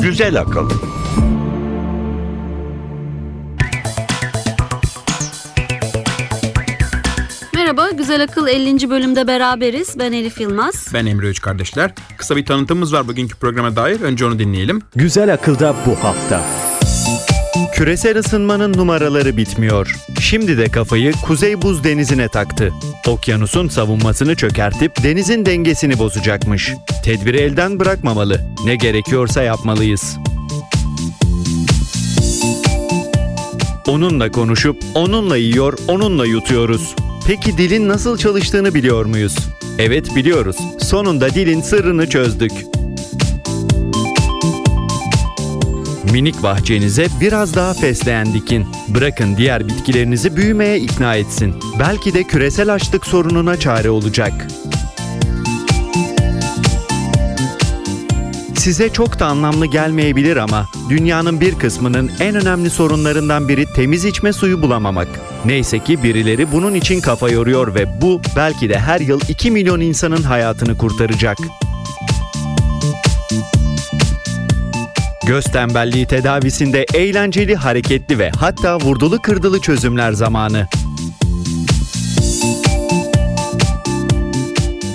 Güzel akıl. Merhaba, Güzel Akıl 50. bölümde beraberiz. Ben Elif Yılmaz. Ben Emre Üç kardeşler. Kısa bir tanıtımımız var bugünkü programa dair. Önce onu dinleyelim. Güzel akılda bu hafta. Küresel ısınmanın numaraları bitmiyor. Şimdi de kafayı Kuzey Buz Denizi'ne taktı. Okyanusun savunmasını çökertip denizin dengesini bozacakmış. Tedbiri elden bırakmamalı. Ne gerekiyorsa yapmalıyız. Onunla konuşup onunla yiyor, onunla yutuyoruz. Peki dilin nasıl çalıştığını biliyor muyuz? Evet biliyoruz. Sonunda dilin sırrını çözdük. Minik bahçenize biraz daha fesleğen dikin. Bırakın diğer bitkilerinizi büyümeye ikna etsin. Belki de küresel açlık sorununa çare olacak. Size çok da anlamlı gelmeyebilir ama dünyanın bir kısmının en önemli sorunlarından biri temiz içme suyu bulamamak. Neyse ki birileri bunun için kafa yoruyor ve bu belki de her yıl 2 milyon insanın hayatını kurtaracak. Göz tembelliği tedavisinde eğlenceli, hareketli ve hatta vurdulu kırdılı çözümler zamanı.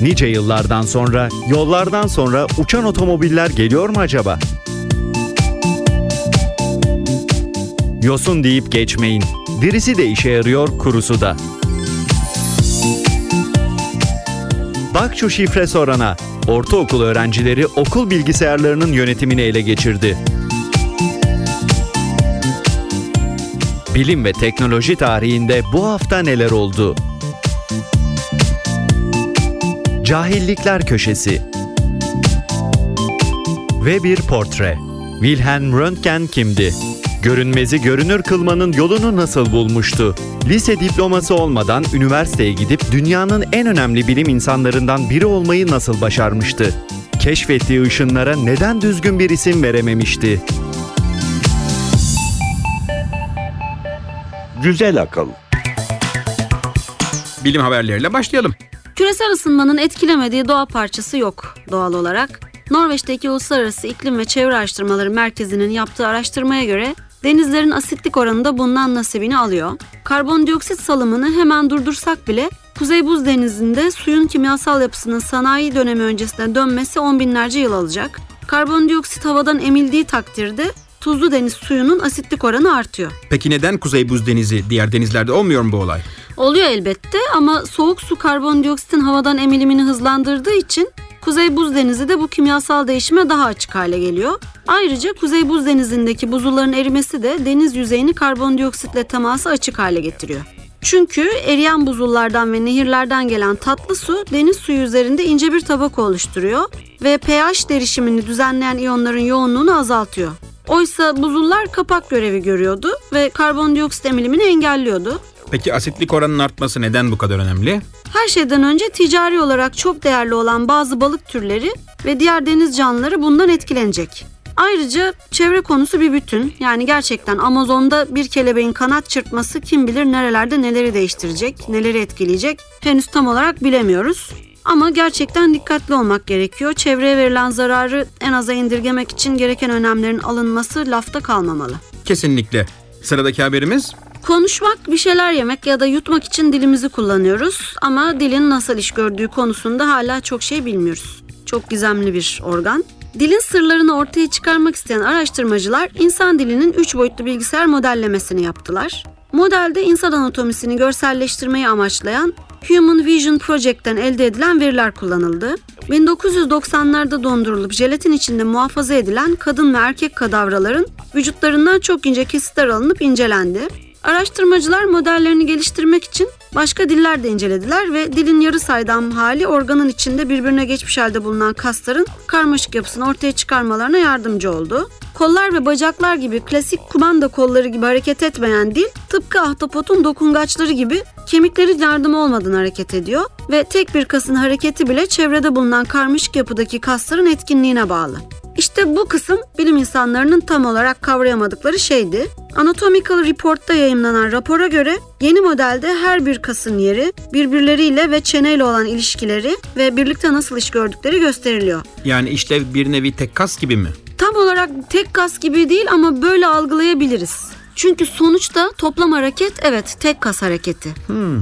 Nice yıllardan sonra, yollardan sonra uçan otomobiller geliyor mu acaba? Yosun deyip geçmeyin. Dirisi de işe yarıyor, kurusu da. Bak şu şifre sorana. Ortaokul öğrencileri okul bilgisayarlarının yönetimini ele geçirdi. Bilim ve teknoloji tarihinde bu hafta neler oldu? Cahillikler Köşesi Ve bir portre. Wilhelm Röntgen kimdi? Görünmezi görünür kılmanın yolunu nasıl bulmuştu? Lise diploması olmadan üniversiteye gidip dünyanın en önemli bilim insanlarından biri olmayı nasıl başarmıştı? Keşfettiği ışınlara neden düzgün bir isim verememişti? Güzel akıl. Bilim haberleriyle başlayalım. Küresel ısınmanın etkilemediği doğa parçası yok doğal olarak. Norveç'teki Uluslararası İklim ve Çevre Araştırmaları Merkezi'nin yaptığı araştırmaya göre denizlerin asitlik oranı da bundan nasibini alıyor. Karbondioksit salımını hemen durdursak bile Kuzey Buz Denizi'nde suyun kimyasal yapısının sanayi dönemi öncesine dönmesi on binlerce yıl alacak. Karbondioksit havadan emildiği takdirde tuzlu deniz suyunun asitlik oranı artıyor. Peki neden Kuzey Buz Denizi diğer denizlerde olmuyor mu bu olay? Oluyor elbette ama soğuk su karbondioksitin havadan emilimini hızlandırdığı için Kuzey Buz Denizi de bu kimyasal değişime daha açık hale geliyor. Ayrıca Kuzey Buz Denizi'ndeki buzulların erimesi de deniz yüzeyini karbondioksitle teması açık hale getiriyor. Çünkü eriyen buzullardan ve nehirlerden gelen tatlı su deniz suyu üzerinde ince bir tabaka oluşturuyor ve pH derişimini düzenleyen iyonların yoğunluğunu azaltıyor. Oysa buzullar kapak görevi görüyordu ve karbondioksit emilimini engelliyordu. Peki asitlik oranının artması neden bu kadar önemli? Her şeyden önce ticari olarak çok değerli olan bazı balık türleri ve diğer deniz canlıları bundan etkilenecek. Ayrıca çevre konusu bir bütün. Yani gerçekten Amazon'da bir kelebeğin kanat çırpması kim bilir nerelerde neleri değiştirecek, neleri etkileyecek henüz tam olarak bilemiyoruz. Ama gerçekten dikkatli olmak gerekiyor. Çevreye verilen zararı en aza indirgemek için gereken önlemlerin alınması lafta kalmamalı. Kesinlikle. Sıradaki haberimiz Konuşmak, bir şeyler yemek ya da yutmak için dilimizi kullanıyoruz ama dilin nasıl iş gördüğü konusunda hala çok şey bilmiyoruz. Çok gizemli bir organ. Dilin sırlarını ortaya çıkarmak isteyen araştırmacılar insan dilinin 3 boyutlu bilgisayar modellemesini yaptılar. Modelde insan anatomisini görselleştirmeyi amaçlayan Human Vision Project'ten elde edilen veriler kullanıldı. 1990'larda dondurulup jelatin içinde muhafaza edilen kadın ve erkek kadavraların vücutlarından çok ince kesitler alınıp incelendi. Araştırmacılar modellerini geliştirmek için başka diller de incelediler ve dilin yarı saydam hali organın içinde birbirine geçmiş halde bulunan kasların karmaşık yapısını ortaya çıkarmalarına yardımcı oldu. Kollar ve bacaklar gibi klasik kumanda kolları gibi hareket etmeyen dil tıpkı ahtapotun dokungaçları gibi kemikleri yardımı olmadan hareket ediyor ve tek bir kasın hareketi bile çevrede bulunan karmaşık yapıdaki kasların etkinliğine bağlı. İşte bu kısım bilim insanlarının tam olarak kavrayamadıkları şeydi. Anatomical Report'ta yayımlanan rapora göre yeni modelde her bir kasın yeri, birbirleriyle ve çeneyle olan ilişkileri ve birlikte nasıl iş gördükleri gösteriliyor. Yani işlev bir nevi tek kas gibi mi? Tam olarak tek kas gibi değil ama böyle algılayabiliriz. Çünkü sonuçta toplam hareket evet tek kas hareketi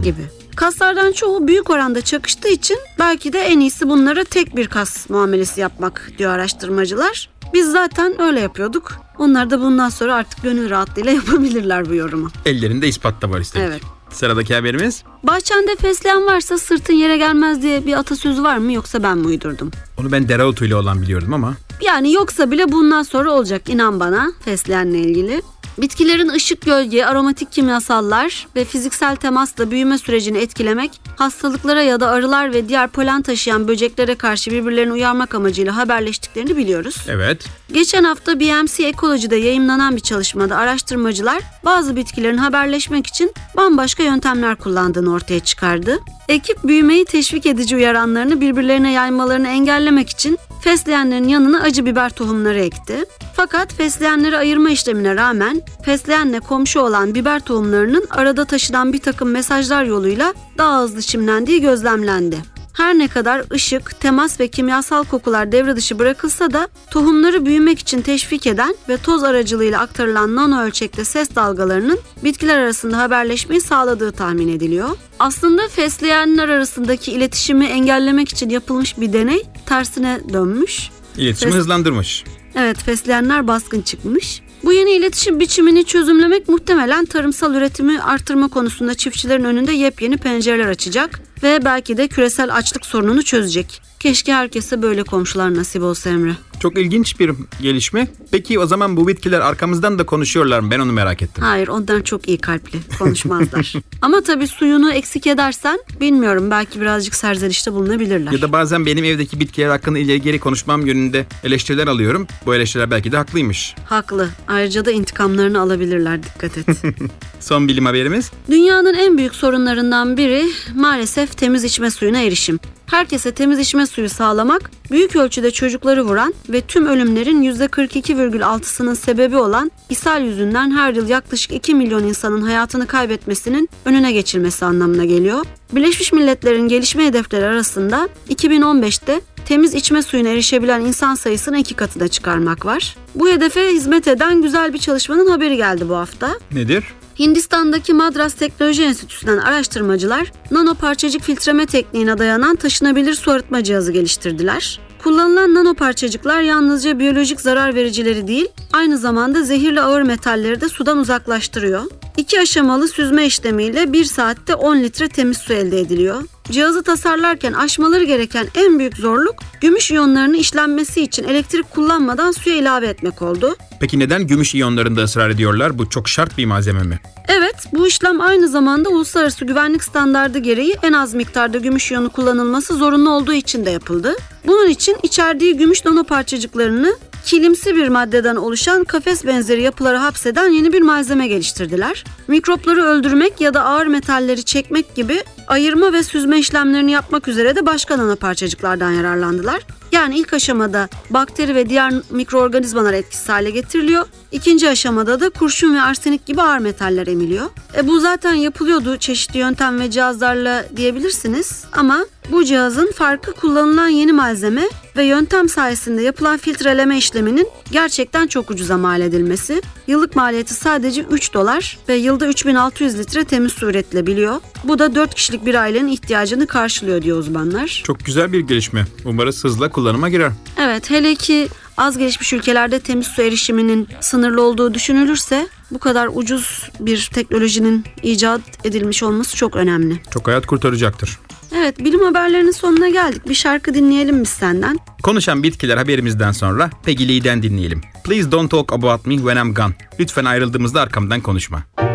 gibi. Kaslardan çoğu büyük oranda çakıştığı için belki de en iyisi bunlara tek bir kas muamelesi yapmak diyor araştırmacılar. Biz zaten öyle yapıyorduk. Onlar da bundan sonra artık gönül rahatlığıyla yapabilirler bu yorumu. Ellerinde ispat da var üstelik. Evet. Sıradaki haberimiz. Bahçende fesleğen varsa sırtın yere gelmez diye bir atasözü var mı yoksa ben mi uydurdum? Onu ben dereotu ile olan biliyordum ama. Yani yoksa bile bundan sonra olacak inan bana fesleğenle ilgili. Bitkilerin ışık, gölge, aromatik kimyasallar ve fiziksel temasla büyüme sürecini etkilemek, hastalıklara ya da arılar ve diğer polen taşıyan böceklere karşı birbirlerini uyarmak amacıyla haberleştiklerini biliyoruz. Evet. Geçen hafta BMC Ecology'de yayımlanan bir çalışmada araştırmacılar bazı bitkilerin haberleşmek için bambaşka yöntemler kullandığını ortaya çıkardı. Ekip büyümeyi teşvik edici uyaranlarını birbirlerine yaymalarını engellemek için fesleğenlerin yanına acı biber tohumları ekti. Fakat fesleğenleri ayırma işlemine rağmen fesleğenle komşu olan biber tohumlarının arada taşınan bir takım mesajlar yoluyla daha hızlı çimlendiği gözlemlendi. Her ne kadar ışık, temas ve kimyasal kokular devre dışı bırakılsa da tohumları büyümek için teşvik eden ve toz aracılığıyla aktarılan nano ölçekte ses dalgalarının bitkiler arasında haberleşmeyi sağladığı tahmin ediliyor. Aslında fesleğenler arasındaki iletişimi engellemek için yapılmış bir deney tersine dönmüş. İletişimi Ses- hızlandırmış. Evet fesleğenler baskın çıkmış. Bu yeni iletişim biçimini çözümlemek muhtemelen tarımsal üretimi artırma konusunda çiftçilerin önünde yepyeni pencereler açacak ve belki de küresel açlık sorununu çözecek. Keşke herkese böyle komşular nasip olsa Emre. Çok ilginç bir gelişme. Peki o zaman bu bitkiler arkamızdan da konuşuyorlar mı? Ben onu merak ettim. Hayır onlar çok iyi kalpli konuşmazlar. Ama tabii suyunu eksik edersen bilmiyorum belki birazcık serzenişte bulunabilirler. Ya da bazen benim evdeki bitkiler hakkında ileri geri konuşmam yönünde eleştiriler alıyorum. Bu eleştiriler belki de haklıymış. Haklı. Ayrıca da intikamlarını alabilirler dikkat et. Son bilim haberimiz. Dünyanın en büyük sorunlarından biri maalesef temiz içme suyuna erişim. Herkese temiz içme suyu sağlamak, büyük ölçüde çocukları vuran ve tüm ölümlerin %42,6'sının sebebi olan ishal yüzünden her yıl yaklaşık 2 milyon insanın hayatını kaybetmesinin önüne geçilmesi anlamına geliyor. Birleşmiş Milletler'in gelişme hedefleri arasında 2015'te temiz içme suyuna erişebilen insan sayısını iki katına çıkarmak var. Bu hedefe hizmet eden güzel bir çalışmanın haberi geldi bu hafta. Nedir? Hindistan'daki Madras Teknoloji Enstitüsü'nden araştırmacılar nano parçacık filtreme tekniğine dayanan taşınabilir su arıtma cihazı geliştirdiler. Kullanılan nano parçacıklar yalnızca biyolojik zarar vericileri değil, aynı zamanda zehirli ağır metalleri de sudan uzaklaştırıyor. İki aşamalı süzme işlemiyle 1 saatte 10 litre temiz su elde ediliyor. Cihazı tasarlarken aşmaları gereken en büyük zorluk gümüş iyonlarının işlenmesi için elektrik kullanmadan suya ilave etmek oldu. Peki neden gümüş iyonlarında ısrar ediyorlar? Bu çok şart bir malzeme mi? Evet, bu işlem aynı zamanda uluslararası güvenlik standardı gereği en az miktarda gümüş iyonu kullanılması zorunlu olduğu için de yapıldı. Bunun için içerdiği gümüş nano parçacıklarını kilimsi bir maddeden oluşan kafes benzeri yapılara hapseden yeni bir malzeme geliştirdiler. Mikropları öldürmek ya da ağır metalleri çekmek gibi ayırma ve süzme işlemlerini yapmak üzere de başka nano parçacıklardan yararlandılar. Yani ilk aşamada bakteri ve diğer mikroorganizmalar etkisiz hale getiriliyor. İkinci aşamada da kurşun ve arsenik gibi ağır metaller emiliyor. E bu zaten yapılıyordu çeşitli yöntem ve cihazlarla diyebilirsiniz ama bu cihazın farkı kullanılan yeni malzeme ve yöntem sayesinde yapılan filtreleme işleminin gerçekten çok ucuza mal edilmesi. Yıllık maliyeti sadece 3 dolar ve yılda 3600 litre temiz su üretilebiliyor. Bu da 4 kişilik bir ailenin ihtiyacını karşılıyor diyor uzmanlar. Çok güzel bir gelişme. Umarız hızla kullanıma girer. Evet hele ki az gelişmiş ülkelerde temiz su erişiminin sınırlı olduğu düşünülürse bu kadar ucuz bir teknolojinin icat edilmiş olması çok önemli. Çok hayat kurtaracaktır. Evet bilim haberlerinin sonuna geldik. Bir şarkı dinleyelim biz senden. Konuşan bitkiler haberimizden sonra Peggy Lee'den dinleyelim. Please don't talk about me when I'm gone. Lütfen ayrıldığımızda arkamdan konuşma. Please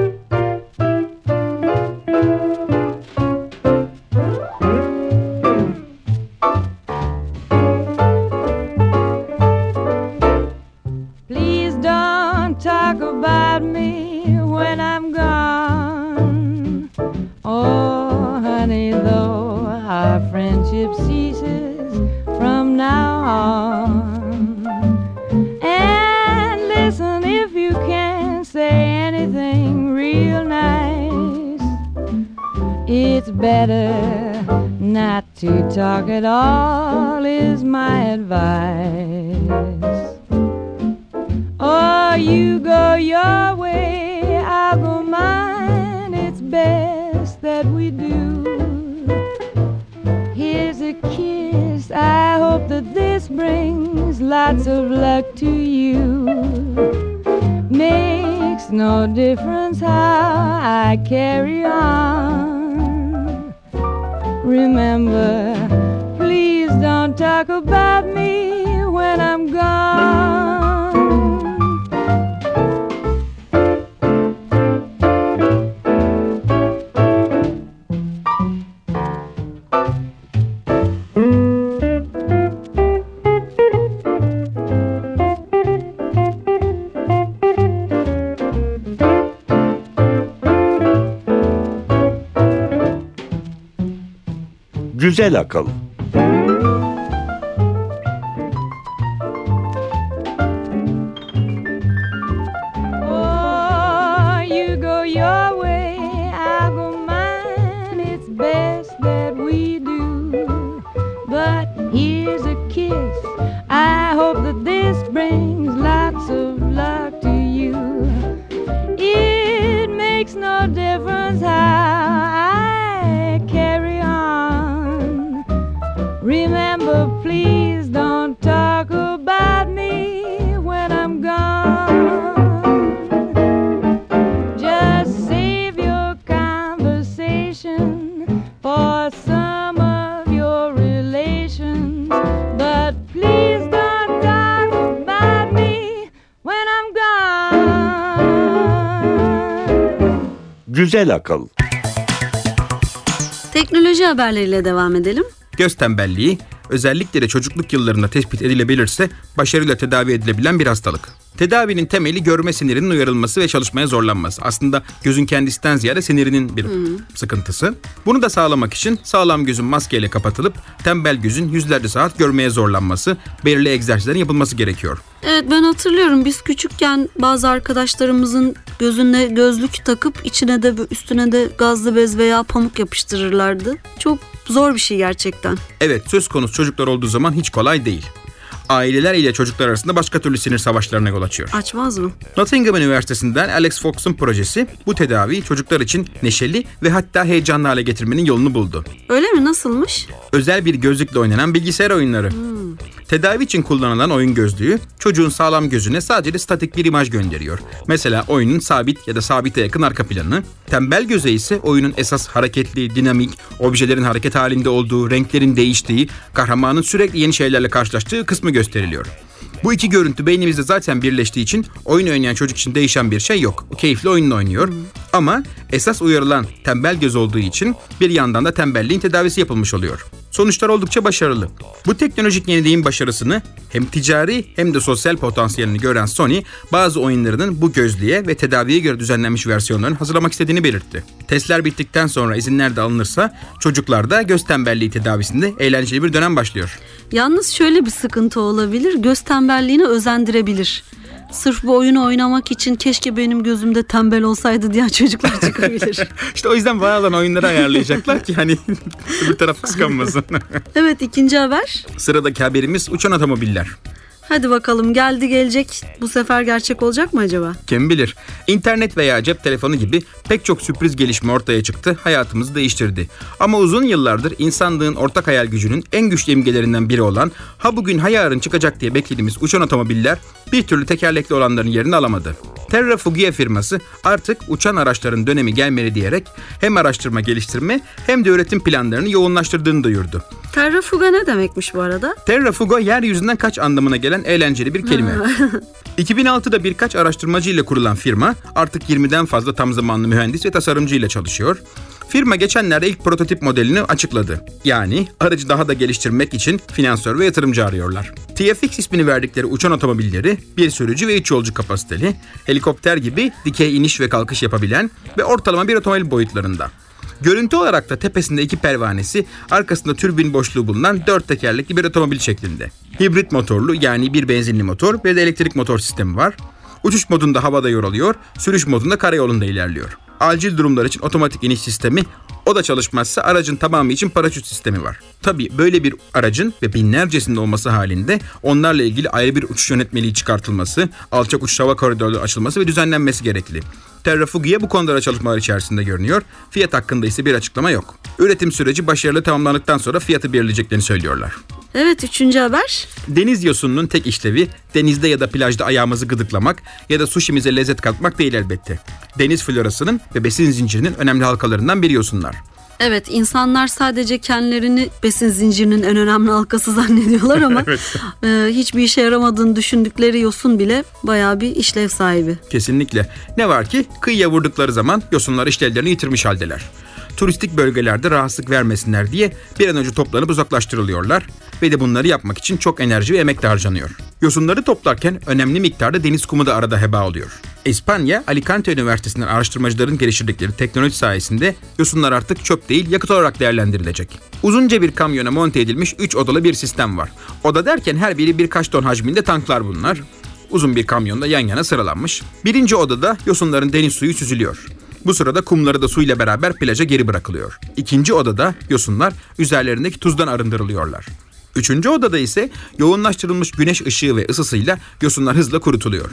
better not to talk at all, is my advice. Or you go your way, I'll go mine. It's best that we do. Here's a kiss. I hope that this brings lots of luck to you. Makes no difference how I carry on. Remember, please don't talk about me when I'm gone. Güzel akıl. Akıl. Teknoloji haberleriyle devam edelim. Göz tembelliği özellikle de çocukluk yıllarında tespit edilebilirse başarıyla tedavi edilebilen bir hastalık. Tedavinin temeli görme sinirinin uyarılması ve çalışmaya zorlanması. Aslında gözün kendisinden ziyade sinirinin bir sıkıntısı. Bunu da sağlamak için sağlam gözün maskeyle kapatılıp tembel gözün yüzlerce saat görmeye zorlanması, belirli egzersizlerin yapılması gerekiyor. Evet ben hatırlıyorum biz küçükken bazı arkadaşlarımızın gözüne gözlük takıp içine de üstüne de gazlı bez veya pamuk yapıştırırlardı. Çok zor bir şey gerçekten. Evet söz konusu çocuklar olduğu zaman hiç kolay değil. Aileler ile çocuklar arasında başka türlü sinir savaşlarına yol açıyor. Açmaz mı? Nottingham Üniversitesi'nden Alex Fox'un projesi bu tedaviyi çocuklar için neşeli ve hatta heyecanlı hale getirmenin yolunu buldu. Öyle mi? Nasılmış? Özel bir gözlükle oynanan bilgisayar oyunları. Tedavi için kullanılan oyun gözlüğü çocuğun sağlam gözüne sadece statik bir imaj gönderiyor. Mesela oyunun sabit ya da sabite yakın arka planı. Tembel göze ise oyunun esas hareketli, dinamik, objelerin hareket halinde olduğu, renklerin değiştiği, kahramanın sürekli yeni şeylerle karşılaştığı kısmı gösteriliyor. Bu iki görüntü beynimizde zaten birleştiği için oyun oynayan çocuk için değişen bir şey yok. Keyifli oyununu oynuyor. Ama esas uyarılan tembel göz olduğu için bir yandan da tembelliğin tedavisi yapılmış oluyor. Sonuçlar oldukça başarılı. Bu teknolojik yeniliğin başarısını hem ticari hem de sosyal potansiyelini gören Sony bazı oyunlarının bu gözlüğe ve tedaviye göre düzenlenmiş versiyonlarını hazırlamak istediğini belirtti. Testler bittikten sonra izinler de alınırsa çocuklarda göz tembelliği tedavisinde eğlenceli bir dönem başlıyor. Yalnız şöyle bir sıkıntı olabilir. Göz tembelliğini özendirebilir. Sırf bu oyunu oynamak için keşke benim gözümde tembel olsaydı diyen çocuklar çıkabilir. İşte o yüzden var olan oyunları ayarlayacaklar ki hani bir taraf kıskanmasın. evet ikinci haber. Sıradaki haberimiz uçan otomobiller. Hadi bakalım geldi gelecek. Bu sefer gerçek olacak mı acaba? Kim bilir. İnternet veya cep telefonu gibi pek çok sürpriz gelişme ortaya çıktı, hayatımızı değiştirdi. Ama uzun yıllardır insanlığın ortak hayal gücünün en güçlü imgelerinden biri olan ha bugün ha yarın çıkacak diye beklediğimiz uçan otomobiller bir türlü tekerlekli olanların yerini alamadı. Terra Fugia firması artık uçan araçların dönemi gelmeli diyerek hem araştırma geliştirme hem de üretim planlarını yoğunlaştırdığını duyurdu. Terrafuga ne demekmiş bu arada? Terra Fuga yeryüzünden kaç anlamına gelen eğlenceli bir kelime. 2006'da birkaç araştırmacı ile kurulan firma artık 20'den fazla tam zamanlı mühendis ve tasarımcı ile çalışıyor. Firma geçenlerde ilk prototip modelini açıkladı. Yani aracı daha da geliştirmek için finansör ve yatırımcı arıyorlar. TFX ismini verdikleri uçan otomobilleri bir sürücü ve üç yolcu kapasiteli, helikopter gibi dikey iniş ve kalkış yapabilen ve ortalama bir otomobil boyutlarında. Görüntü olarak da tepesinde iki pervanesi, arkasında türbin boşluğu bulunan dört tekerlekli bir otomobil şeklinde. Hibrit motorlu yani bir benzinli motor ve de elektrik motor sistemi var. Uçuş modunda havada yoruluyor, sürüş modunda karayolunda ilerliyor. Acil durumlar için otomatik iniş sistemi O da çalışmazsa aracın tamamı için paraşüt sistemi var. Tabii böyle bir aracın ve binlercesinin olması halinde onlarla ilgili ayrı bir uçuş yönetmeliği çıkartılması, alçak uçuş hava koridorları açılması ve düzenlenmesi gerekli. Terrafugia bu konuda çalışmalar içerisinde görünüyor. Fiyat hakkında ise bir açıklama yok. Üretim süreci başarılı tamamlandıktan sonra fiyatı belirleyeceklerini söylüyorlar. Evet üçüncü haber. Deniz yosununun tek işlevi denizde ya da plajda ayağımızı gıdıklamak ya da suşimize lezzet katmak değil elbette. Deniz florasının ve besin zincirinin önemli halkalarından biri yosunlar. Evet insanlar sadece kendilerini besin zincirinin en önemli halkası zannediyorlar ama e, hiçbir işe yaramadığını düşündükleri yosun bile bayağı bir işlev sahibi. Kesinlikle. Ne var ki kıyıya vurdukları zaman yosunlar işlevlerini yitirmiş haldeler. Turistik bölgelerde rahatsızlık vermesinler diye bir an önce toplanıp uzaklaştırılıyorlar ve de bunları yapmak için çok enerji ve emek de harcanıyor. Yosunları toplarken önemli miktarda deniz kumu da arada heba oluyor. İspanya, Alicante Üniversitesi'nden araştırmacıların geliştirdikleri teknoloji sayesinde yosunlar artık çöp değil yakıt olarak değerlendirilecek. Uzunca bir kamyona monte edilmiş 3 odalı bir sistem var. Oda derken her biri birkaç ton hacminde tanklar bunlar. Uzun bir kamyonda yan yana sıralanmış. Birinci odada yosunların deniz suyu süzülüyor. Bu sırada kumları da suyla beraber plaja geri bırakılıyor. İkinci odada yosunlar üzerlerindeki tuzdan arındırılıyorlar. Üçüncü odada ise yoğunlaştırılmış güneş ışığı ve ısısıyla yosunlar hızla kurutuluyor.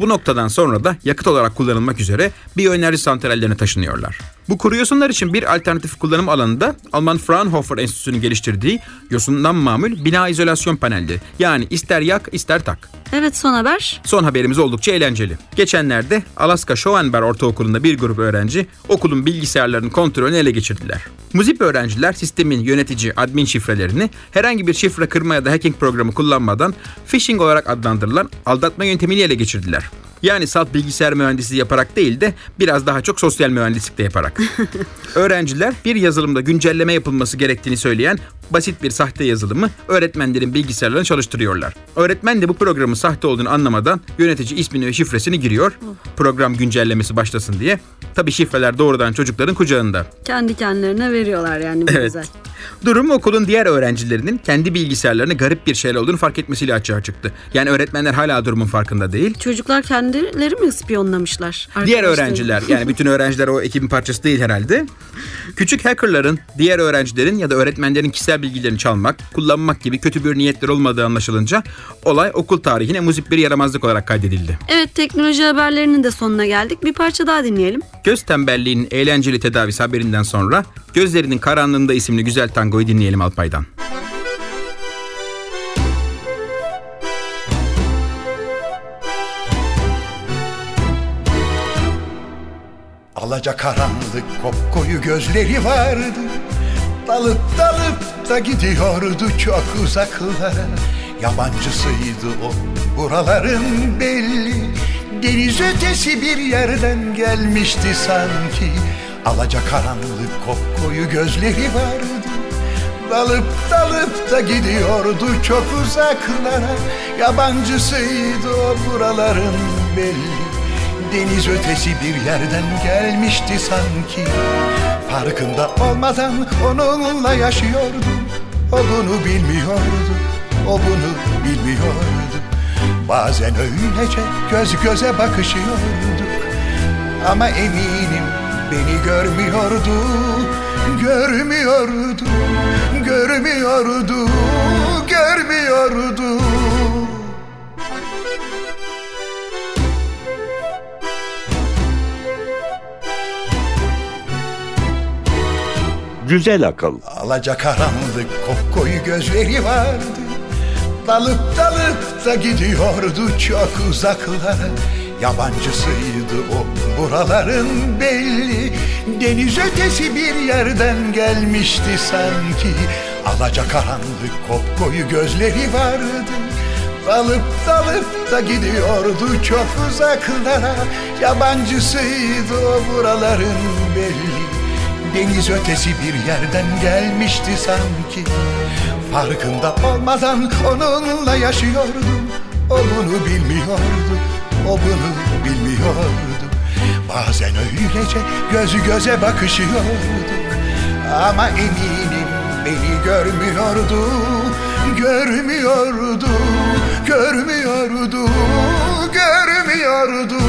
Bu noktadan sonra da yakıt olarak kullanılmak üzere biyoenerji santrallerine taşınıyorlar. Bu kuru yosunlar için bir alternatif kullanım alanında Alman Fraunhofer Enstitüsü'nün geliştirdiği yosundan mamul bina izolasyon panelleri. Yani ister yak ister tak. Evet son haber. Son haberimiz oldukça eğlenceli. Geçenlerde Alaska Schoenberg Ortaokulu'nda bir grup öğrenci okulun bilgisayarlarının kontrolünü ele geçirdiler. Muzip öğrenciler sistemin yönetici admin şifrelerini herhangi bir şifre kırma ya da hacking programı kullanmadan phishing olarak adlandırılan aldatma yöntemini ele geçirdiler. Yani salt bilgisayar mühendisliği yaparak değil de biraz daha çok sosyal mühendislik de yaparak. Öğrenciler bir yazılımda güncelleme yapılması gerektiğini söyleyen basit bir sahte yazılımı öğretmenlerin bilgisayarlarına çalıştırıyorlar. Öğretmen de bu programın sahte olduğunu anlamadan yönetici ismini ve şifresini giriyor. Program güncellemesi başlasın diye. Tabi şifreler doğrudan çocukların kucağında. Kendi kendilerine veriyorlar yani bu Evet. güzel. Durum okulun diğer öğrencilerinin kendi bilgisayarlarını garip bir şeyler olduğunu fark etmesiyle açığa çıktı. Yani öğretmenler hala durumun farkında değil. Çocuklar kendileri mi ispiyonlamışlar? Diğer öğrenciler yani bütün öğrenciler o ekibin parçası değil herhalde. Küçük hackerların diğer öğrencilerin ya da öğretmenlerin kişisel bilgilerini çalmak, kullanmak gibi kötü bir niyetleri olmadığı anlaşılınca olay okul tarihine muzip bir yaramazlık olarak kaydedildi. Evet teknoloji haberlerinin de sonuna geldik. Bir parça daha dinleyelim. Göz tembelliğinin eğlenceli tedavisi haberinden sonra Gözlerinin Karanlığında isimli güzel tangoyu dinleyelim Alpay'dan. Alaca karanlık kopkoyu gözleri vardı. Dalıp dalıp da gidiyordu çok uzaklara. Yabancısıydı o buraların belli. Deniz ötesi bir yerden gelmişti sanki. Alaca karanlık kopkoyu gözleri vardı. Dalıp dalıp da gidiyordu çok uzaklara. Yabancısıydı o buraların belli Deniz ötesi bir yerden gelmişti sanki. Farkında olmadan onunla yaşıyordum O bunu bilmiyordu, o bunu bilmiyordu. Bazen öylece göz göze bakışıyorduk Ama eminim beni görmüyordu Görmüyordu, görmüyordu, görmüyordu Güzel akıl. Alaca karanlık kopkoyu gözleri vardı. Dalıp dalıp da gidiyordu çok uzaklara. Yabancısıydı o buraların belli. Deniz ötesi bir yerden gelmişti sanki. Alaca karanlık kopkoyu gözleri vardı. Dalıp dalıp da gidiyordu çok uzaklara. Yabancısıydı o buraların belli Deniz ötesi bir yerden gelmişti sanki. Farkında olmadan onunla yaşıyordum O bunu bilmiyordu, o bunu bilmiyordu. Bazen öylece göz göze bakışıyorduk Ama eminim beni görmüyordu Görmüyordu, görmüyordu, görmüyordu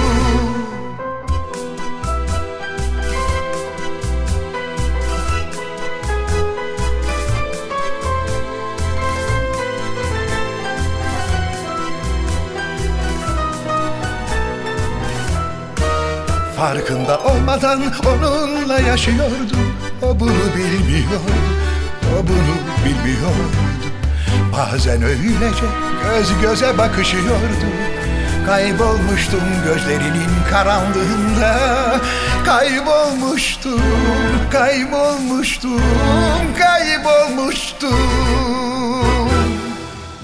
Farkında olmadan onunla yaşıyordu O bunu bilmiyordu O bunu bilmiyordu Bazen öylece göz göze bakışıyordu Kaybolmuştum gözlerinin karanlığında Kaybolmuştum, kaybolmuştum, kaybolmuştum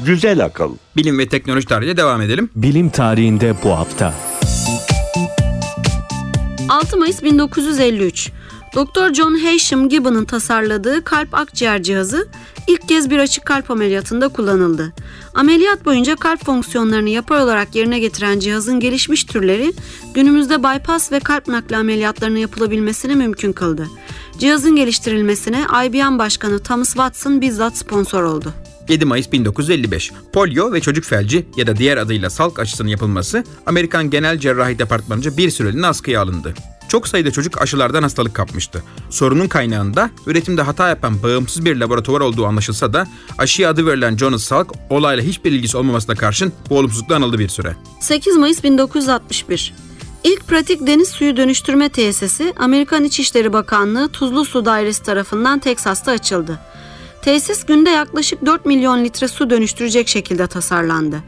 Güzel akıl. Bilim ve teknoloji tarihiyle devam edelim. Bilim tarihinde bu hafta. 6 Mayıs 1953. Doktor John Haysham Gibbon'ın tasarladığı kalp akciğer cihazı ilk kez bir açık kalp ameliyatında kullanıldı. Ameliyat boyunca kalp fonksiyonlarını yapay olarak yerine getiren cihazın gelişmiş türleri günümüzde bypass ve kalp nakli ameliyatlarının yapılabilmesini mümkün kıldı. Cihazın geliştirilmesine IBM Başkanı Thomas Watson bizzat sponsor oldu. 7 Mayıs 1955. Polio ve çocuk felci ya da diğer adıyla salk aşısının yapılması Amerikan Genel Cerrahi Departmanı'nca bir süreliğine askıya alındı. Çok sayıda çocuk aşılardan hastalık kapmıştı. Sorunun kaynağında üretimde hata yapan bağımsız bir laboratuvar olduğu anlaşılsa da aşıya adı verilen Jonas Salk olayla hiçbir ilgisi olmamasına karşın bu olumsuzlukla anıldı bir süre. 8 Mayıs 1961. İlk pratik deniz suyu dönüştürme tesisi Amerikan İçişleri Bakanlığı Tuzlu Su Dairesi tarafından Teksas'ta açıldı. Tesis günde yaklaşık 4 milyon litre su dönüştürecek şekilde tasarlandı.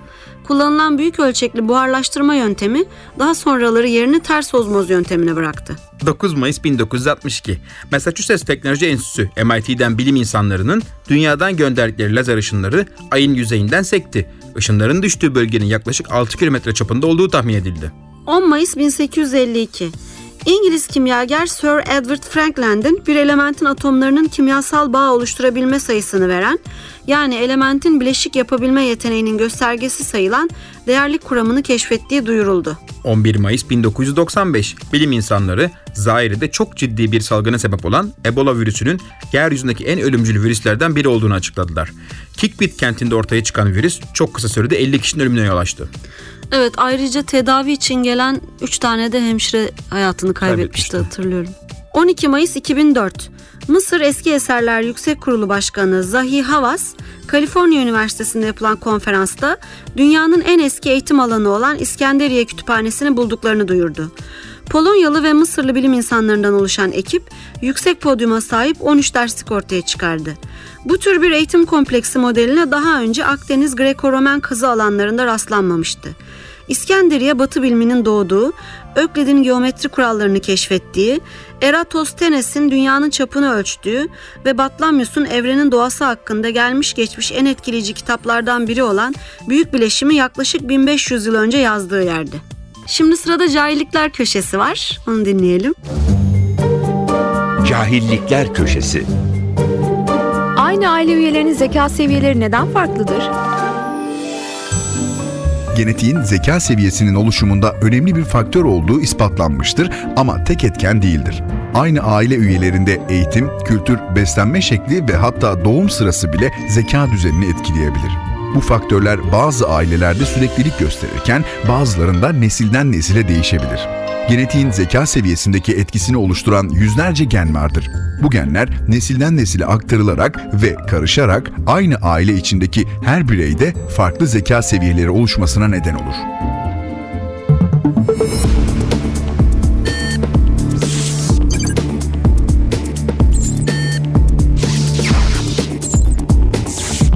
Kullanılan büyük ölçekli buharlaştırma yöntemi daha sonraları yerini ters ozmoz yöntemine bıraktı. 9 Mayıs 1962. Massachusetts Teknoloji Enstitüsü MIT'den bilim insanlarının dünyadan gönderdikleri lazer ışınları ayın yüzeyinden sekti. Işınların düştüğü bölgenin yaklaşık 6 kilometre çapında olduğu tahmin edildi. 10 Mayıs 1852. İngiliz kimyager Sir Edward Frankland'in bir elementin atomlarının kimyasal bağ oluşturabilme sayısını veren, yani elementin bileşik yapabilme yeteneğinin göstergesi sayılan değerlik kuramını keşfettiği duyuruldu. 11 Mayıs 1995 bilim insanları Zaire'de çok ciddi bir salgına sebep olan Ebola virüsünün yeryüzündeki en ölümcül virüslerden biri olduğunu açıkladılar. Kikbit kentinde ortaya çıkan virüs çok kısa sürede 50 kişinin ölümüne yol açtı. Evet ayrıca tedavi için gelen 3 tane de hemşire hayatını kaybetmişti Kaybetmişti. hatırlıyorum. 12 Mayıs 2004. Mısır Eski Eserler Yüksek Kurulu Başkanı Zahi Havas, Kaliforniya Üniversitesi'nde yapılan konferansta dünyanın en eski eğitim alanı olan İskenderiye Kütüphanesi'ni bulduklarını duyurdu. Polonyalı ve Mısırlı bilim insanlarından oluşan ekip yüksek podyuma sahip 13 derslik ortaya çıkardı. Bu tür bir eğitim kompleksi modeline daha önce Akdeniz Greko-Romen kazı alanlarında rastlanmamıştı. İskenderiye Batı biliminin doğduğu, Öklid'in geometri kurallarını keşfettiği, Eratosthenes'in dünyanın çapını ölçtüğü ve Batlamyus'un evrenin doğası hakkında gelmiş geçmiş en etkileyici kitaplardan biri olan Büyük Bileşimi yaklaşık 1500 yıl önce yazdığı yerdi. Şimdi sırada cahillikler köşesi var. Onu dinleyelim. Cahillikler köşesi. Aynı aile üyelerinin zeka seviyeleri neden farklıdır? genetiğin zeka seviyesinin oluşumunda önemli bir faktör olduğu ispatlanmıştır ama tek etken değildir. Aynı aile üyelerinde eğitim, kültür, beslenme şekli ve hatta doğum sırası bile zeka düzenini etkileyebilir. Bu faktörler bazı ailelerde süreklilik gösterirken bazılarında nesilden nesile değişebilir. Genetiğin zeka seviyesindeki etkisini oluşturan yüzlerce gen vardır. Bu genler nesilden nesile aktarılarak ve karışarak aynı aile içindeki her bireyde farklı zeka seviyeleri oluşmasına neden olur.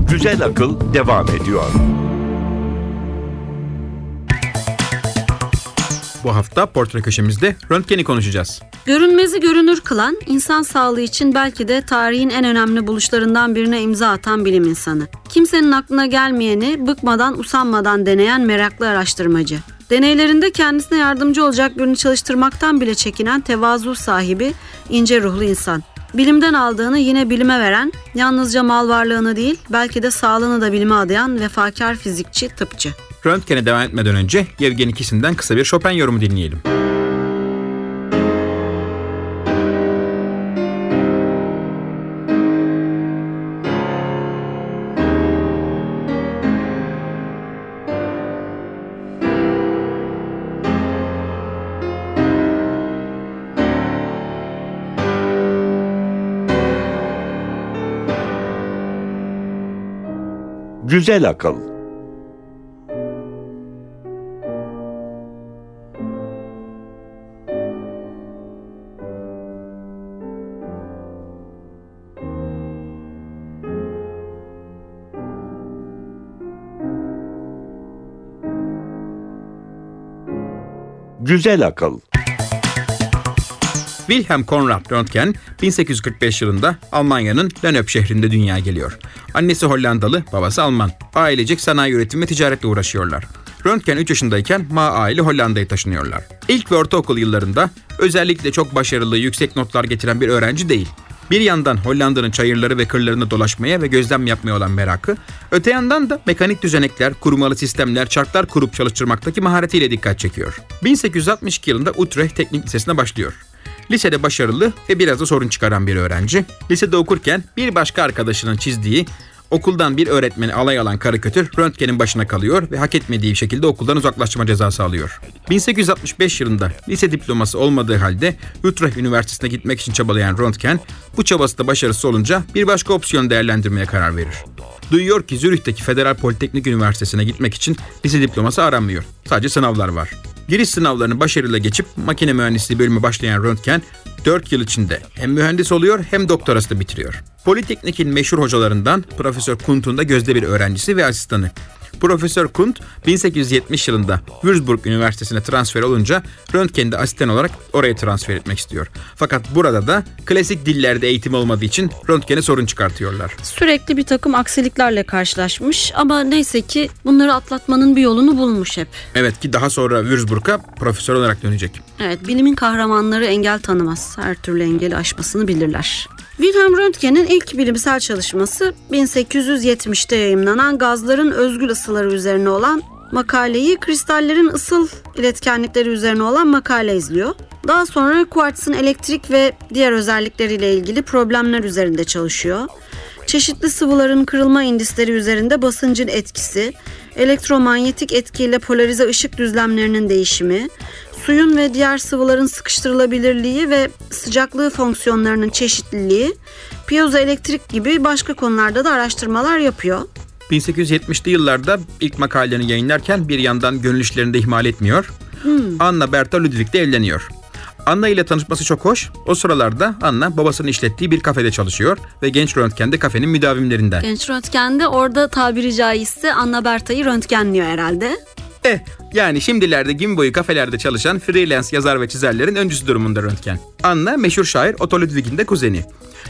Güzel akıl devam ediyor. Bu hafta portre köşemizde röntgeni konuşacağız. Görünmezi görünür kılan, insan sağlığı için belki de tarihin en önemli buluşlarından birine imza atan bilim insanı. Kimsenin aklına gelmeyeni bıkmadan usanmadan deneyen meraklı araştırmacı. Deneylerinde kendisine yardımcı olacak birini çalıştırmaktan bile çekinen tevazu sahibi, ince ruhlu insan. Bilimden aldığını yine bilime veren, yalnızca mal varlığını değil belki de sağlığını da bilime adayan vefakar fizikçi, tıpçı. Röntgene devam etmeden önce Yevgeni Kisin'den kısa bir Chopin yorumu dinleyelim. Güzel akıl. Güzel akıl. Wilhelm Konrad Röntgen 1845 yılında Almanya'nın Lennep şehrinde dünyaya geliyor. Annesi Hollandalı, babası Alman. Ailecek sanayi üretimi ve ticaretle uğraşıyorlar. Röntgen 3 yaşındayken Ma aile Hollanda'ya taşınıyorlar. İlk ve ortaokul yıllarında özellikle çok başarılı, yüksek notlar getiren bir öğrenci değil. Bir yandan Hollanda'nın çayırları ve kırlarını dolaşmaya ve gözlem yapmaya olan merakı, öte yandan da mekanik düzenekler, kurmalı sistemler, çarklar kurup çalıştırmaktaki maharetiyle dikkat çekiyor. 1862 yılında Utrecht Teknik Lisesi'ne başlıyor. Lisede başarılı ve biraz da sorun çıkaran bir öğrenci. Lisede okurken bir başka arkadaşının çizdiği okuldan bir öğretmeni alay alan karikatür Röntgen'in başına kalıyor ve hak etmediği şekilde okuldan uzaklaştırma cezası alıyor. 1865 yılında lise diploması olmadığı halde Utrecht Üniversitesi'ne gitmek için çabalayan Röntgen bu çabası da başarısız olunca bir başka opsiyon değerlendirmeye karar verir. Duyuyor ki Zürih'teki Federal Politeknik Üniversitesi'ne gitmek için lise diploması aranmıyor. Sadece sınavlar var. Giriş sınavlarını başarıyla geçip makine mühendisliği bölümü başlayan Röntgen 4 yıl içinde hem mühendis oluyor hem doktorası da bitiriyor. Politeknik'in meşhur hocalarından Profesör Kunt'un da gözde bir öğrencisi ve asistanı. Profesör Kunt 1870 yılında Würzburg Üniversitesi'ne transfer olunca Röntgen'i de asistan olarak oraya transfer etmek istiyor. Fakat burada da klasik dillerde eğitim olmadığı için Röntgen'e sorun çıkartıyorlar. Sürekli bir takım aksiliklerle karşılaşmış ama neyse ki bunları atlatmanın bir yolunu bulmuş hep. Evet ki daha sonra Würzburg'a profesör olarak dönecek. Evet, bilimin kahramanları engel tanımaz. Her türlü engeli aşmasını bilirler. Wilhelm Röntgen'in ilk bilimsel çalışması 1870'te yayımlanan gazların özgül ısıları üzerine olan makaleyi kristallerin ısıl iletkenlikleri üzerine olan makale izliyor. Daha sonra kuartsın elektrik ve diğer özellikleriyle ilgili problemler üzerinde çalışıyor. Çeşitli sıvıların kırılma indisleri üzerinde basıncın etkisi, elektromanyetik etkiyle polarize ışık düzlemlerinin değişimi, suyun ve diğer sıvıların sıkıştırılabilirliği ve sıcaklığı fonksiyonlarının çeşitliliği, piyozoelektrik gibi başka konularda da araştırmalar yapıyor. 1870'li yıllarda ilk makalelerini yayınlarken bir yandan gönül işlerini de ihmal etmiyor. Anna Bertha Ludwig de evleniyor. Anna ile tanışması çok hoş. O sıralarda Anna babasının işlettiği bir kafede çalışıyor ve genç Röntgen de kafenin müdavimlerinden. Genç Röntgen de orada tabiri caizse Anna Berta'yı röntgenliyor herhalde. Eh yani şimdilerde gün boyu kafelerde çalışan freelance yazar ve çizerlerin öncüsü durumunda Röntgen. Anna meşhur şair Otto Ludwig'in de kuzeni.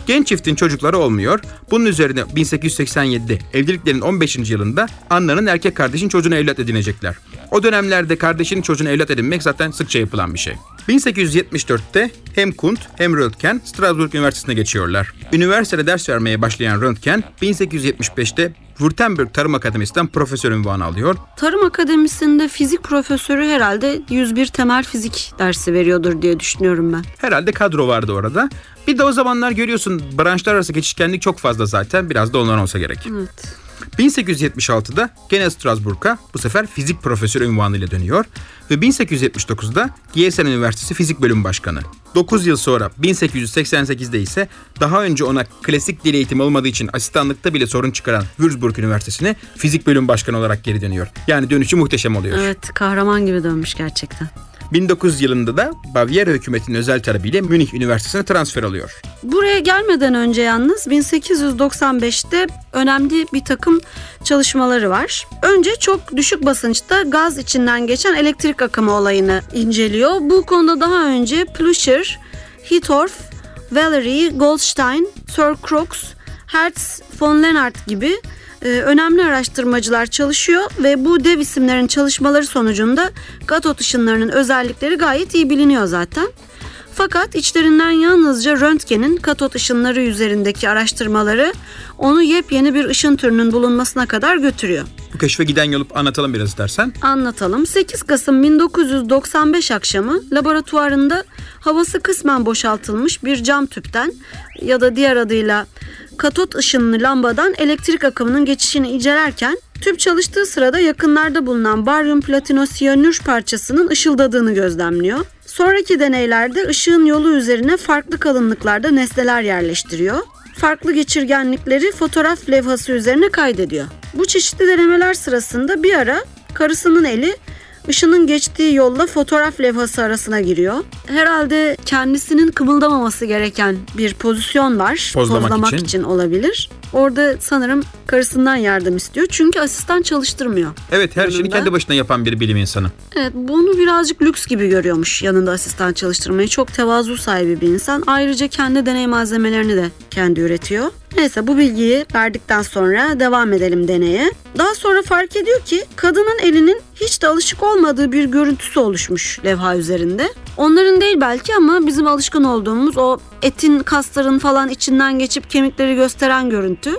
Genç çiftin çocukları olmuyor. Bunun üzerine 1887'de evliliklerin 15. yılında Anna'nın erkek kardeşin çocuğunu evlat edinecekler. O dönemlerde kardeşinin çocuğunu evlat edinmek zaten sıkça yapılan bir şey. 1874'te hem Kunt hem Röntgen Strasbourg Üniversitesi'ne geçiyorlar. Üniversitede ders vermeye başlayan Röntgen 1875'te Württemberg Tarım Akademisi'nden profesör unvanı alıyor. Tarım Akademisi'nde fizik profesörü herhalde 101 temel fizik dersi veriyordur diye düşünüyorum ben. Herhalde kadro vardı orada. Bir de o zamanlar görüyorsun branşlar arası geçişkenlik çok fazla zaten. Biraz da ondan olsa gerek. Evet. 1876'da gene Strasbourg'a bu sefer fizik profesörü unvanıyla dönüyor ve 1879'da Gießen Üniversitesi Fizik Bölüm Başkanı. 9 yıl sonra 1888'de ise daha önce ona klasik dil eğitimi olmadığı için asistanlıkta bile sorun çıkaran Würzburg Üniversitesi'ne Fizik Bölüm Başkanı olarak geri dönüyor. Yani dönüşü muhteşem oluyor. Evet kahraman gibi dönmüş gerçekten. 1900 yılında da Bavyera hükümetinin özel talebiyle Münih Üniversitesi'ne transfer alıyor. Buraya gelmeden önce yalnız 1895'te önemli bir takım çalışmaları var. Önce çok düşük basınçta gaz içinden geçen elektrik akımı olayını inceliyor. Bu konuda daha önce Plüscher, Hittorf, Valery, Goldstein, Sir Crookes, Hertz, von Lennart gibi önemli araştırmacılar çalışıyor ve bu dev isimlerin çalışmaları sonucunda katot ışınlarının özellikleri gayet iyi biliniyor zaten. Fakat içlerinden yalnızca röntgenin katot ışınları üzerindeki araştırmaları onu yepyeni bir ışın türünün bulunmasına kadar götürüyor. Bu keşfe giden yolu anlatalım biraz istersen. Anlatalım. 8 Kasım 1995 akşamı laboratuvarında havası kısmen boşaltılmış bir cam tüpten ya da diğer adıyla katot ışınlı lambadan elektrik akımının geçişini incelerken tüp çalıştığı sırada yakınlarda bulunan baryum platinosiyanür parçasının ışıldadığını gözlemliyor. Sonraki deneylerde ışığın yolu üzerine farklı kalınlıklarda nesneler yerleştiriyor. Farklı geçirgenlikleri fotoğraf levhası üzerine kaydediyor. Bu çeşitli denemeler sırasında bir ara karısının eli ışının geçtiği yolla fotoğraf levhası arasına giriyor. Herhalde kendisinin kımıldamaması gereken bir pozisyon var. Pozlamak için. için olabilir. Orada sanırım karısından yardım istiyor. Çünkü asistan çalıştırmıyor. Evet her şeyini Yanında. kendi başına yapan bir bilim insanı. Evet bunu birazcık lüks gibi görüyormuş yanında asistan çalıştırmayı. Çok tevazu sahibi bir insan. Ayrıca kendi deney malzemelerini de kendi üretiyor. Neyse bu bilgiyi verdikten sonra devam edelim deneye. Daha sonra fark ediyor ki kadının elinin hiç de alışık olmadığı bir görüntüsü oluşmuş levha üzerinde. Onların değil belki ama bizim alışkın olduğumuz o etin kasların falan içinden geçip kemikleri gösteren görüntü.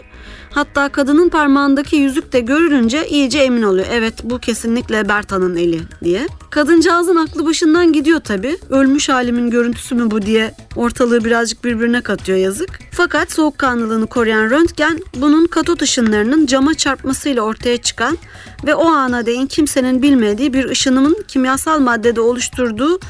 Hatta kadının parmağındaki yüzük de görülünce iyice emin oluyor. Evet bu kesinlikle Berta'nın eli diye. Kadıncağızın aklı başından gidiyor tabii. Ölmüş halimin görüntüsü mü bu diye ortalığı birazcık birbirine katıyor yazık. Fakat soğukkanlılığını koruyan röntgen bunun katot ışınlarının cama çarpmasıyla ortaya çıkan ve o ana değin kimsenin bilmediği bir ışınımın kimyasal maddede oluşturduğu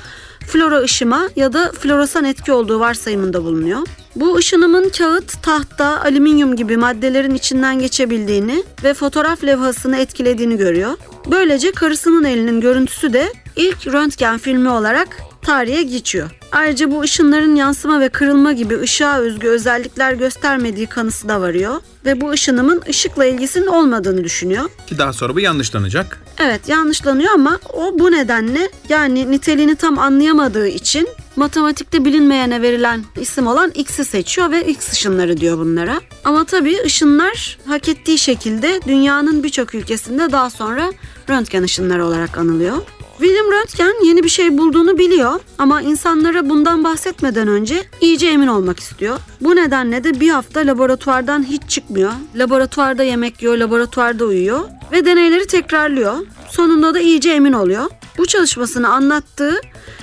flora ışıma ya da floresan etki olduğu varsayımında bulunuyor. Bu ışınımın kağıt, tahta, alüminyum gibi maddelerin içinden geçebildiğini ve fotoğraf levhasını etkilediğini görüyor. Böylece karısının elinin görüntüsü de ilk röntgen filmi olarak tarihe geçiyor. Ayrıca bu ışınların yansıma ve kırılma gibi ışığa özgü özellikler göstermediği kanısı da varıyor ve bu ışınımın ışıkla ilgisinin olmadığını düşünüyor. Ki daha sonra bu yanlışlanacak. Evet yanlışlanıyor ama o bu nedenle yani niteliğini tam anlayamadığı için matematikte bilinmeyene verilen isim olan X'i seçiyor ve X ışınları diyor bunlara. Ama tabii ışınlar hak ettiği şekilde dünyanın birçok ülkesinde daha sonra röntgen ışınları olarak anılıyor. William Röntgen yeni bir şey bulduğunu biliyor ama insanlara bundan bahsetmeden önce iyice emin olmak istiyor. Bu nedenle de bir hafta laboratuvardan hiç çıkmıyor. Laboratuvarda yemek yiyor, laboratuvarda uyuyor ve deneyleri tekrarlıyor. Sonunda da iyice emin oluyor. Bu çalışmasını anlattığı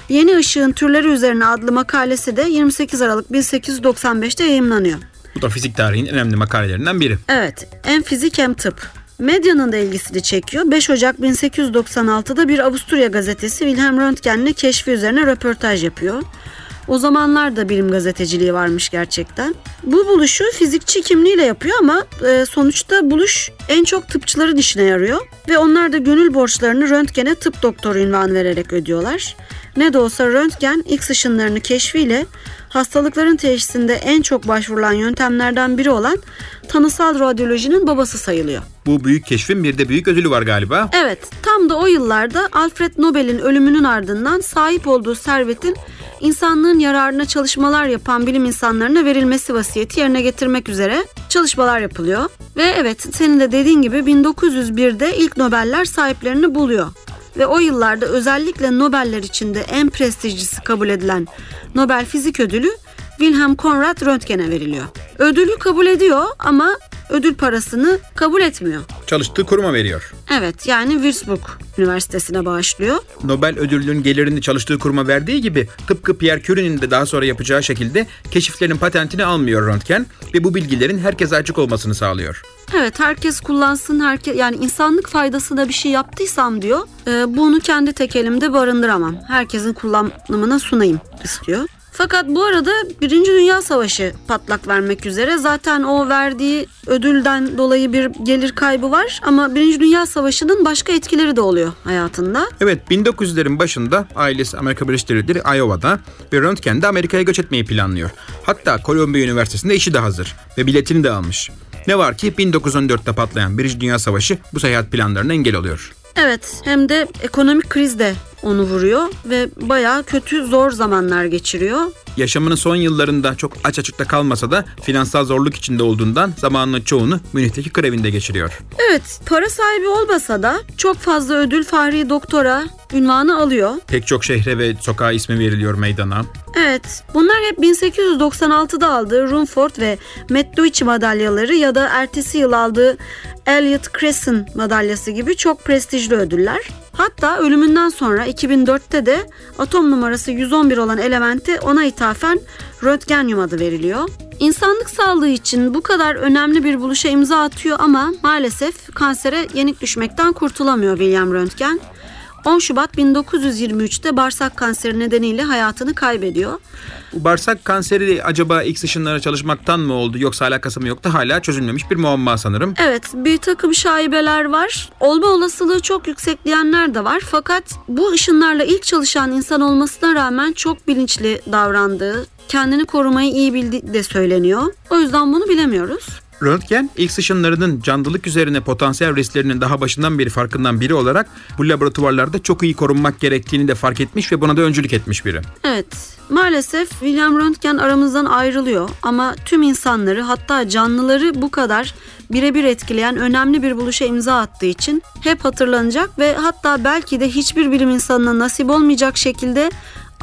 Yeni Işığın Türleri Üzerine adlı makalesi de 28 Aralık 1895'te yayımlanıyor. Bu da fizik tarihinin en önemli makalelerinden biri. Evet, hem fizik hem tıp. Medyanın da ilgisini çekiyor. 5 Ocak 1896'da bir Avusturya gazetesi Wilhelm Röntgen'le keşfi üzerine röportaj yapıyor. O zamanlar da bilim gazeteciliği varmış gerçekten. Bu buluşu fizikçi kimliğiyle yapıyor ama e, sonuçta buluş en çok tıpçıların işine yarıyor. Ve onlar da gönül borçlarını röntgene tıp doktoru ünvanı vererek ödüyorlar. Ne de olsa röntgen X ışınlarını keşfiyle hastalıkların teşhisinde en çok başvurulan yöntemlerden biri olan tanısal radyolojinin babası sayılıyor. Bu büyük keşfin bir de büyük ödülü var galiba. Evet, tam da o yıllarda Alfred Nobel'in ölümünün ardından sahip olduğu servetin insanlığın yararına çalışmalar yapan bilim insanlarına verilmesi vasiyeti yerine getirmek üzere çalışmalar yapılıyor. Ve evet, senin de dediğin gibi 1901'de ilk Nobeller sahiplerini buluyor. Ve o yıllarda özellikle Nobeller içinde en prestijlisi kabul edilen Nobel Fizik Ödülü Wilhelm Conrad Röntgen'e veriliyor. Ödülü kabul ediyor ama ödül parasını kabul etmiyor. Çalıştığı kuruma veriyor. Evet yani Würzburg Üniversitesi'ne bağışlıyor. Nobel ödülünün gelirini çalıştığı kuruma verdiği gibi tıpkı Pierre Curie'nin de daha sonra yapacağı şekilde keşiflerin patentini almıyor Röntgen ve bu bilgilerin herkese açık olmasını sağlıyor. Evet herkes kullansın herkes yani insanlık faydasına bir şey yaptıysam diyor. e, bunu kendi tek elimde barındıramam. Herkesin kullanımına sunayım istiyor. Fakat bu arada Birinci Dünya Savaşı patlak vermek üzere. Zaten o verdiği ödülden dolayı bir gelir kaybı var. Ama Birinci Dünya Savaşı'nın başka etkileri de oluyor hayatında. Evet 1900'lerin başında ailesi Amerika Birleşik Devletleri Iowa'da ve Röntgen de Amerika'ya göç etmeyi planlıyor. Hatta Columbia Üniversitesi'nde işi de hazır ve biletini de almış. Ne var ki 1914'te patlayan Birinci Dünya Savaşı bu seyahat planlarına engel oluyor. Evet hem de ekonomik kriz de onu vuruyor ve bayağı kötü zor zamanlar geçiriyor. Yaşamının son yıllarında çok aç açıkta kalmasa da finansal zorluk içinde olduğundan zamanının çoğunu Münih'teki krevinde geçiriyor. Evet para sahibi olmasa da çok fazla ödül Fahri Doktora ünvanı alıyor. Pek çok şehre ve sokağa ismi veriliyor meydana. Evet bunlar hep 1896'da aldığı Rumford ve Medduici madalyaları ya da ertesi yıl aldığı Elliot Cresson madalyası gibi çok prestijli ödüller. Hatta ölümünden sonra 2004'te de atom numarası 111 olan elementi ona ithafen röntgenyum adı veriliyor. İnsanlık sağlığı için bu kadar önemli bir buluşa imza atıyor ama maalesef kansere yenik düşmekten kurtulamıyor William Röntgen. 10 Şubat 1923'te bağırsak kanseri nedeniyle hayatını kaybediyor. Bu bağırsak kanseri acaba X ışınlara çalışmaktan mı oldu yoksa alakası mı yoktu hala çözülmemiş bir muamma sanırım. Evet bir takım şaibeler var. Olma olasılığı çok yüksek diyenler de var. Fakat bu ışınlarla ilk çalışan insan olmasına rağmen çok bilinçli davrandığı, kendini korumayı iyi bildiği de söyleniyor. O yüzden bunu bilemiyoruz. Röntgen, X ışınlarının canlılık üzerine potansiyel risklerinin daha başından beri farkından biri olarak bu laboratuvarlarda çok iyi korunmak gerektiğini de fark etmiş ve buna da öncülük etmiş biri. Evet, maalesef William Röntgen aramızdan ayrılıyor ama tüm insanları hatta canlıları bu kadar birebir etkileyen önemli bir buluşa imza attığı için hep hatırlanacak ve hatta belki de hiçbir bilim insanına nasip olmayacak şekilde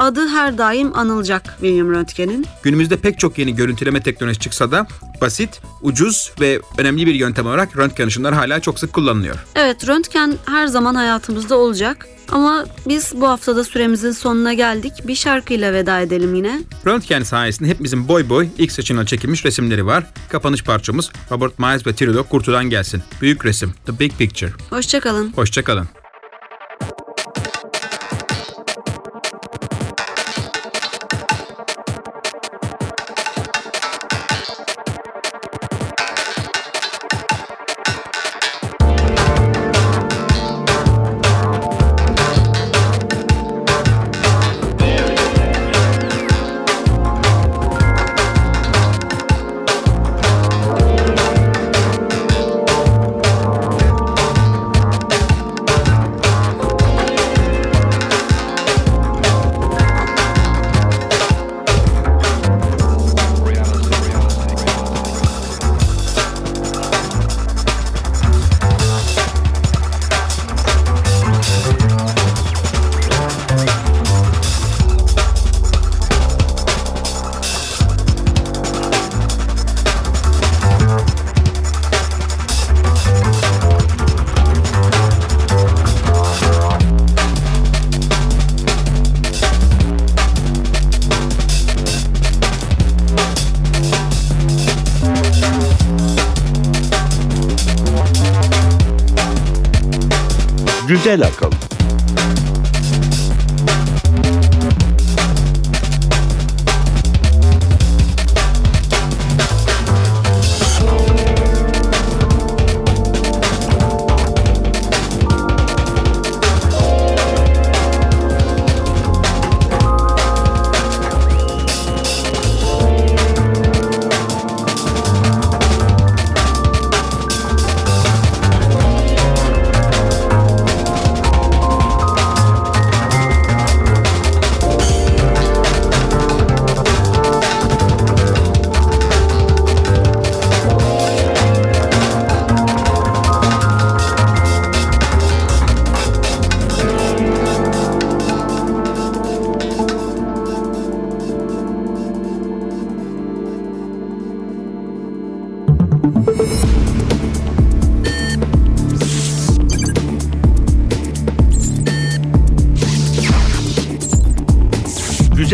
adı her daim anılacak William Röntgen'in. Günümüzde pek çok yeni görüntüleme teknolojisi çıksa da basit, ucuz ve önemli bir yöntem olarak röntgen ışınları hala çok sık kullanılıyor. Evet, röntgen her zaman hayatımızda olacak. Ama biz bu haftada süremizin sonuna geldik. Bir şarkıyla veda edelim yine. Röntgen sayesinde hepimizin boy boy X ışınına çekilmiş resimleri var. Kapanış parçamız Robert Miles ve Trillo Kurtu'dan gelsin. Büyük resim, The Big Picture. Hoşçakalın. Hoşçakalın. Güzel akıl.